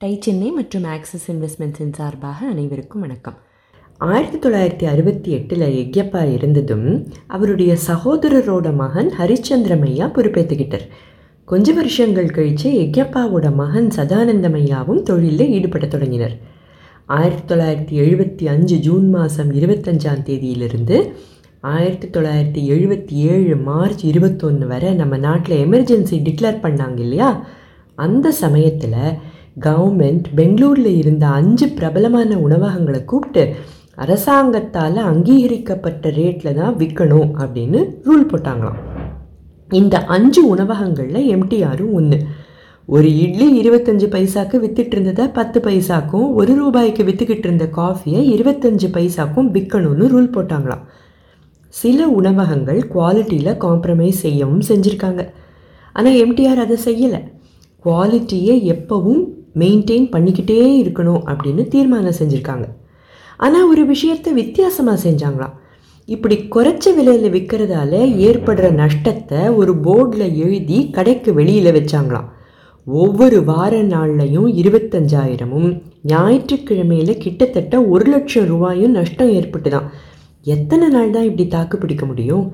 Tie Chennai மற்றும் axis இன்வெஸ்ட்மெண்ட்ஸின் சார்பாக அனைவருக்கும் வணக்கம். ஆயிரத்தி தொள்ளாயிரத்தி அறுபத்தி எட்டில் எக்யப்பா இருந்ததும் அவருடைய சகோதரரோட மகன் ஹரிச்சந்திரமையா பொறுப்பேற்றுக்கிட்டார் கொஞ்ச வருஷங்கள் கழித்து எக்யப்பாவோட மகன் சதானந்தமையாவும் தொழிலில் ஈடுபட தொடங்கினர். ஆயிரத்தி தொள்ளாயிரத்தி எழுபத்தி அஞ்சு ஜூன் மாதம் இருபத்தஞ்சாம் தேதியிலிருந்து ஆயிரத்தி தொள்ளாயிரத்தி எழுபத்தி ஏழு மார்ச் இருபத்தொன்று வரை நம்ம நாட்டில் எமர்ஜென்சி டிக்ளேர் பண்ணாங்க இல்லையா? அந்த சமயத்தில் கவர்மெண்ட் பெங்களூரில் இருந்த அஞ்சு பிரபலமான உணவகங்களை கூப்பிட்டு அரசாங்கத்தால் அங்கீகரிக்கப்பட்ட ரேட்டில் தான் விற்கணும் அப்படின்னு ரூல் போட்டாங்களாம். இந்த அஞ்சு உணவகங்களில் எம்டிஆரும் ஒன்று ஒரு இட்லி இருபத்தஞ்சு பைசாக்கு வித்துட்டு இருந்ததை பத்து பைசாக்கும் ஒரு ரூபாய்க்கு விற்றுக்கிட்டு இருந்த காஃபியை இருபத்தஞ்சு பைசாக்கும் விற்கணும்னு ரூல் போட்டாங்களாம். சில உணவகங்கள் குவாலிட்டியில் காம்ப்ரமைஸ் செய்யவும் செஞ்சுருக்காங்க. ஆனால் எம்டிஆர் அதை செய்யலை. குவாலிட்டியை எப்போவும் மெயின்டைன் பண்ணிக்கிட்டே இருக்கணும் அப்படின்னு தீர்மானம் செஞ்சுருக்காங்க. ஆனால் ஒரு விஷயத்தை வித்தியாசமாக செஞ்சாங்களாம். இப்படி குறைச்ச விலையில் விற்கிறதால ஏற்படுற நஷ்டத்தை ஒரு போர்டில் எழுதி கடைக்கு வெளியில் வச்சாங்களாம். ஒவ்வொரு வார நாள்லையும் இருபத்தஞ்சாயிரமும் ஞாயிற்றுக்கிழமையில் கிட்டத்தட்ட ஒரு லட்சம் ரூபாயும் நஷ்டம் ஏற்பட்டு தான் எத்தனை நாள் தான் இப்படி தாக்கு பிடிக்க முடியும்?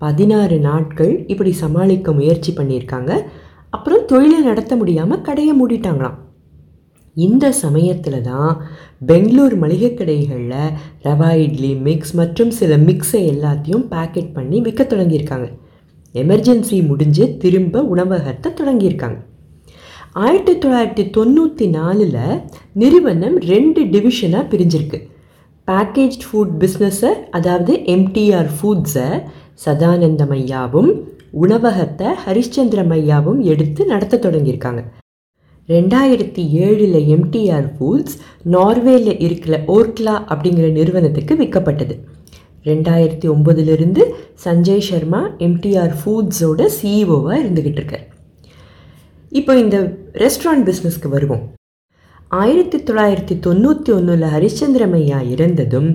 பதினாறு நாட்கள் இப்படி சமாளிக்க முயற்சி பண்ணியிருக்காங்க. அப்புறம் தொழிலை நடத்த முடியாமல் கடையை மூடிட்டாங்களாம். இந்த சமயத்தில் தான் பெங்களூர் மளிகை கடைகளில் ரவா இட்லி மிக்ஸ் மற்றும் சில மிக்ஸை எல்லாத்தையும் பேக்கெட் பண்ணி விற்க தொடங்கியிருக்காங்க. எமர்ஜென்சி முடிஞ்சு திரும்ப உணவகத்தை தொடங்கியிருக்காங்க. ஆயிரத்தி தொள்ளாயிரத்தி தொண்ணூற்றி நாலில் நிறுவனம் ரெண்டு டிவிஷனாக பிரிஞ்சிருக்கு. பேக்கேஜ் ஃபுட் பிஸ்னஸை அதாவது எம்டிஆர் ஃபுட்ஸை சதானந்தமையாவும் உணவகத்தை ஹரிச்சந்திரமையாவும் எடுத்து நடத்த தொடங்கியிருக்காங்க. ரெண்டாயிரத்தி ஏழில் எம்டிஆர் ஃபூல்ஸ் நார்வேல இருக்கிற ஓர்க்லா அப்படிங்கிற நிறுவனத்துக்கு விற்கப்பட்டது ரெண்டாயிரத்தி ஒம்பதுலேருந்து சஞ்சய் சர்மா எம்டிஆர் ஃபுட்ஸோட சிஇஓவாக இருந்துக்கிட்டு இருக்கார் இப்போ இந்த ரெஸ்டாரண்ட் பிஸ்னஸ்க்கு வருவோம். ஆயிரத்தி தொள்ளாயிரத்தி தொண்ணூற்றி ஒன்றில் ஹரிச்சந்திரமையா இறந்ததும்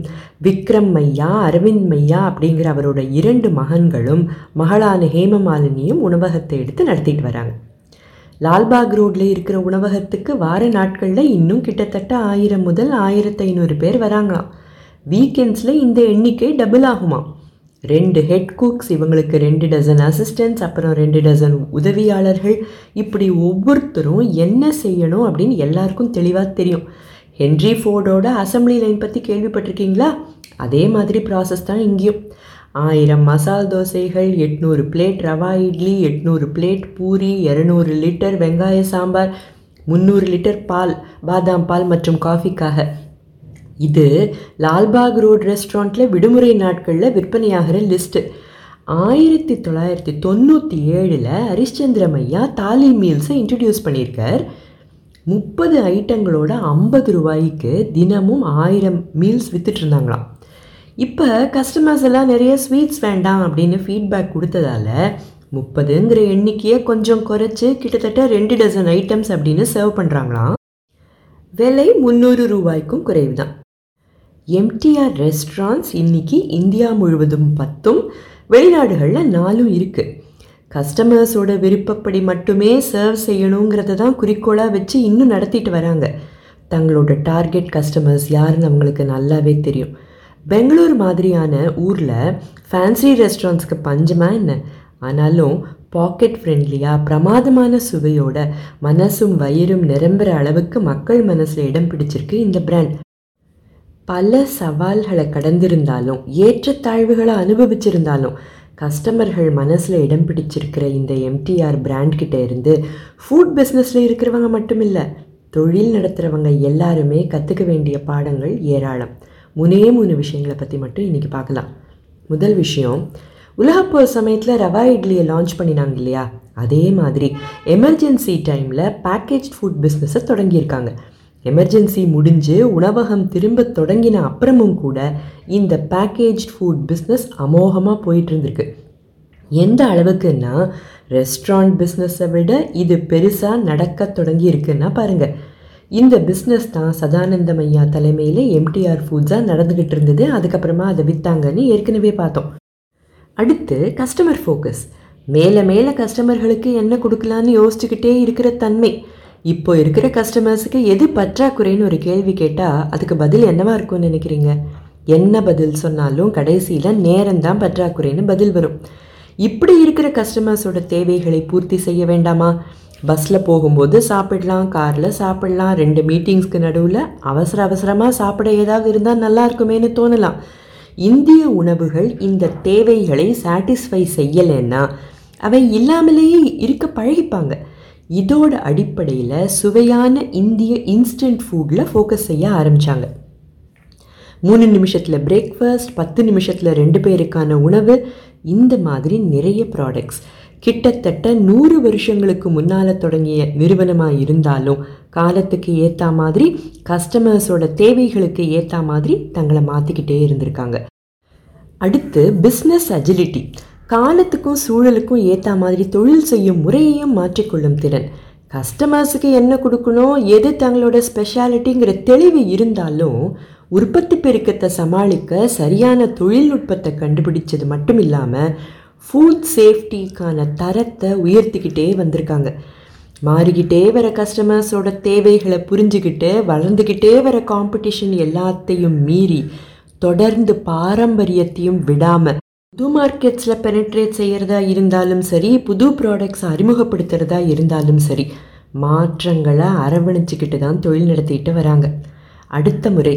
விக்ரம் மையா அரவிந்த் மையா அப்படிங்கிற அவரோட இரண்டு மகன்களும் மகளான ஹேமமாலினியும் உணவகத்தை எடுத்து நடத்திட்டு வராங்க. லால்பாக் ரோட்டில் இருக்கிற உணவகத்துக்கு வார நாட்களில் இன்னும் கிட்டத்தட்ட ஆயிரம் முதல் ஆயிரத்தி ஐநூறு பேர் வராங்களாம். வீக்கெண்ட்ஸில் இந்த எண்ணிக்கை டபுள் ஆகுமா ரெண்டு ஹெட் குக்ஸ் இவங்களுக்கு ரெண்டு டசன் அசிஸ்டன்ட்ஸ் அப்புறம் ரெண்டு டசன் உதவியாளர்கள். இப்படி ஒவ்வொருத்தரும் என்ன செய்யணும் அப்படின்னு எல்லாருக்கும் தெளிவாக தெரியும். ஹென்ரி ஃபோர்டோட அசம்பிளி லைன் பற்றி கேள்விப்பட்டிருக்கீங்களா? அதே மாதிரி ப்ராசஸ் தான் இங்கேயும். ஆயிரம் மசால் தோசைகள் எட்நூறு பிளேட் ரவா இட்லி எட்நூறு பிளேட் பூரி இரநூறு லிட்டர் வெங்காய சாம்பார் முந்நூறு லிட்டர் பால் பாதாம் பால் மற்றும் காஃபிக்காக இது லால்பாக் ரோட் ரெஸ்டாரண்ட்டில் விடுமுறை நாட்களில் விற்பனையாகிற லிஸ்ட்டு ஆயிரத்தி தொள்ளாயிரத்தி தொண்ணூற்றி ஏழில் ஹரிஷ்சந்திரம் ஐயா தாலி மீல்ஸை இன்ட்ரடியூஸ் பண்ணியிருக்கார். முப்பது ஐட்டங்களோட ஐம்பது ரூபாய்க்கு தினமும் ஆயிரம் மீல்ஸ் விற்றுட்ருந்தாங்களாம் இப்போ கஸ்டமர்ஸ் எல்லாம் நிறைய ஸ்வீட்ஸ் வேண்டாம் அப்படின்னு ஃபீட்பேக் கொடுத்ததால முப்பதுங்கிற எண்ணிக்கையை கொஞ்சம் குறைச்சி கிட்டத்தட்ட ரெண்டு டசன் ஐட்டம்ஸ் அப்படின்னு சர்வ் பண்ணுறாங்களாம் விலை முந்நூறு ரூபாய்க்கும் குறைவு தான் எம்டிஆர் ரெஸ்டாரண்ட்ஸ் இன்னைக்கு இந்தியா முழுவதும் பத்தும் வெளிநாடுகளில் நாலும் இருக்குது கஸ்டமர்ஸோட விருப்பப்படி மட்டுமே சர்வ் செய்யணுங்கிறத தான் குறிக்கோளாக வச்சு இன்னும் நடத்திட்டு வராங்க. தங்களோட டார்கெட் கஸ்டமர்ஸ் யாருன்னு அவங்களுக்கு நல்லாவே தெரியும். பெங்களூர் மாதிரியான ஊரில் ஃபேன்சி ரெஸ்டாரண்ட்ஸ்க்கு பஞ்சமா என்ன? ஆனாலும் பாக்கெட் ஃப்ரெண்ட்லியாக பிரமாதமான சுவையோட மனசும் வயிறும் நிரம்புற அளவுக்கு மக்கள் மனசில் இடம் பிடிச்சிருக்கு இந்த பிராண்ட் பல சவால்களை கடந்திருந்தாலும் ஏற்றத்தாழ்வுகளை அனுபவிச்சிருந்தாலும் கஸ்டமர்கள் மனசில் இடம் பிடிச்சிருக்கிற இந்த எம்டிஆர் பிராண்ட்கிட்ட இருந்து ஃபுட் பிஸ்னஸில் இருக்கிறவங்க மட்டும் இல்லை தொழில் நடத்துகிறவங்க எல்லாருமே கற்றுக்க வேண்டிய பாடங்கள் ஏராளம். மூணே மூணு விஷயங்களை பற்றி மட்டும் இன்றைக்கி பார்க்கலாம். முதல் விஷயம் உலகப்போர் சமயத்தில் ரவா இட்லியை லான்ச் பண்ணினாங்க இல்லையா? அதே மாதிரி எமர்ஜென்சி டைமில் பேக்கேஜ் ஃபுட் பிஸ்னஸை தொடங்கியிருக்காங்க. எமர்ஜென்சி முடிஞ்சு உணவகம் திரும்ப தொடங்கின அப்புறமும் கூட இந்த பேக்கேஜ் ஃபுட் பிஸ்னஸ் அமோகமாக போயிட்டு இருந்திருக்கு எந்த அளவுக்குன்னா ரெஸ்டாரண்ட் பிஸ்னஸை விட இது பெருசாக நடக்க தொடங்கி இருக்குன்னா பாருங்கள் இந்த பிஸ்னஸ் தான் சதானந்தம் ஐயா தலைமையில் எம்டிஆர் ஃபுட்ஸாக நடந்துக்கிட்டு இருந்தது. அதுக்கப்புறமா அதை விற்றாங்கன்னு ஏற்கனவே பார்த்தோம். அடுத்து கஸ்டமர் ஃபோக்கஸ் மேலே மேலே கஸ்டமர்களுக்கு என்ன கொடுக்கலான்னு யோசிச்சுக்கிட்டே இருக்கிற தன்மை. இப்போ இருக்கிற கஸ்டமர்ஸுக்கு எது பற்றாக்குறைன்னு ஒரு கேள்வி கேட்டால் அதுக்கு பதில் என்னவா இருக்கும்னு நினைக்கிறீங்க? என்ன பதில் சொன்னாலும் கடைசியில் நேரம்தான் பற்றாக்குறைன்னு பதில் வரும். இப்படி இருக்கிற கஸ்டமர்ஸோட தேவைகளை பூர்த்தி செய்ய வேண்டாமா? பஸ்ஸில் போகும்போது சாப்பிடலாம் காரில் சாப்பிடலாம் ரெண்டு மீட்டிங்ஸ்க்கு நடுவில் அவசர அவசரமாக சாப்பிட ஏதாவது இருந்தால் நல்லா இருக்குமேன்னு தோணலாம். இந்திய உணவுகள் இந்த தேவைகளை சாட்டிஸ்ஃபை செய்யலைன்னா அவை இல்லாமலேயே இருக்க பழகிப்பாங்க. இதோட அடிப்படையில் சுவையான இந்திய இன்ஸ்டன்ட் ஃபுட்டில் ஃபோக்கஸ் செய்ய ஆரம்பித்தாங்க மூணு நிமிஷத்தில் பிரேக்ஃபாஸ்ட் பத்து நிமிஷத்தில் ரெண்டு பேருக்கான உணவு இந்த மாதிரி நிறைய ப்ராடக்ட்ஸ் கிட்டத்தட்ட நூறு வருஷங்களுக்கு முன்னால் தொடங்கிய நிறுவனமாக இருந்தாலும் காலத்துக்கு ஏற்ற மாதிரி கஸ்டமர்ஸோட தேவைகளுக்கு ஏற்ற மாதிரி தங்களை மாற்றிக்கிட்டே இருந்திருக்காங்க. அடுத்து பிஸ்னஸ் அஜிலிட்டி காலத்துக்கும் சூழலுக்கும் ஏற்ற மாதிரி தொழில் செய்யும் முறையையும் மாற்றிக்கொள்ளும் திறன். கஸ்டமர்ஸுக்கு என்ன கொடுக்கணும் எது தங்களோட ஸ்பெஷாலிட்டிங்கிற தெளிவு இருந்தாலும் உற்பத்தி பெருக்கத்தை சமாளிக்க சரியான தொழில்நுட்பத்தை கண்டுபிடிச்சது மட்டும் இல்லாமல் ஃபுட் சேஃப்டிக்கான தரத்தை உயர்த்திக்கிட்டே வந்திருக்காங்க. மாறிக்கிட்டே வர கஸ்டமர்ஸோட தேவைகளை புரிஞ்சுக்கிட்டு வளர்ந்துக்கிட்டே வர காம்படிஷன் எல்லாத்தையும் மீறி தொடர்ந்து பாரம்பரியத்தையும் விடாமல் புது மார்க்கெட்ஸில் பெனட்ரேட் செய்கிறதா இருந்தாலும் சரி புது ப்ராடக்ட்ஸ் அறிமுகப்படுத்துகிறதா இருந்தாலும் சரி மாற்றங்களை அரவணைச்சிக்கிட்டு தான் தொழில் நடத்திட்டு வராங்க. அடுத்த முறை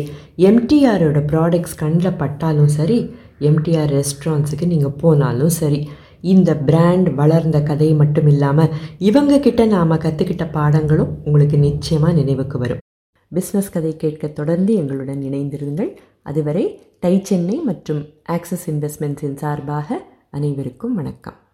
எம்டிஆரோட ப்ராடக்ட்ஸ் கண்ணில் பட்டாலும் சரி எம்டிஆர் ரெஸ்டாரண்ட்ஸுக்கு நீங்கள் போனாலும் சரி இந்த பிராண்ட் வளர்ந்த கதை மட்டும் இல்லாமல் இவங்க கிட்ட நாம் கற்றுக்கிட்ட பாடங்களும் உங்களுக்கு நிச்சயமாக நினைவுக்கு வரும். பிஸ்னஸ் கதை கேட்க தொடர்ந்து எங்களுடன் இணைந்திருங்கள். அதுவரை டை சென்னை மற்றும் ஆக்சிஸ் இன்வெஸ்ட்மெண்ட்ஸின் சார்பாக அனைவருக்கும் வணக்கம்.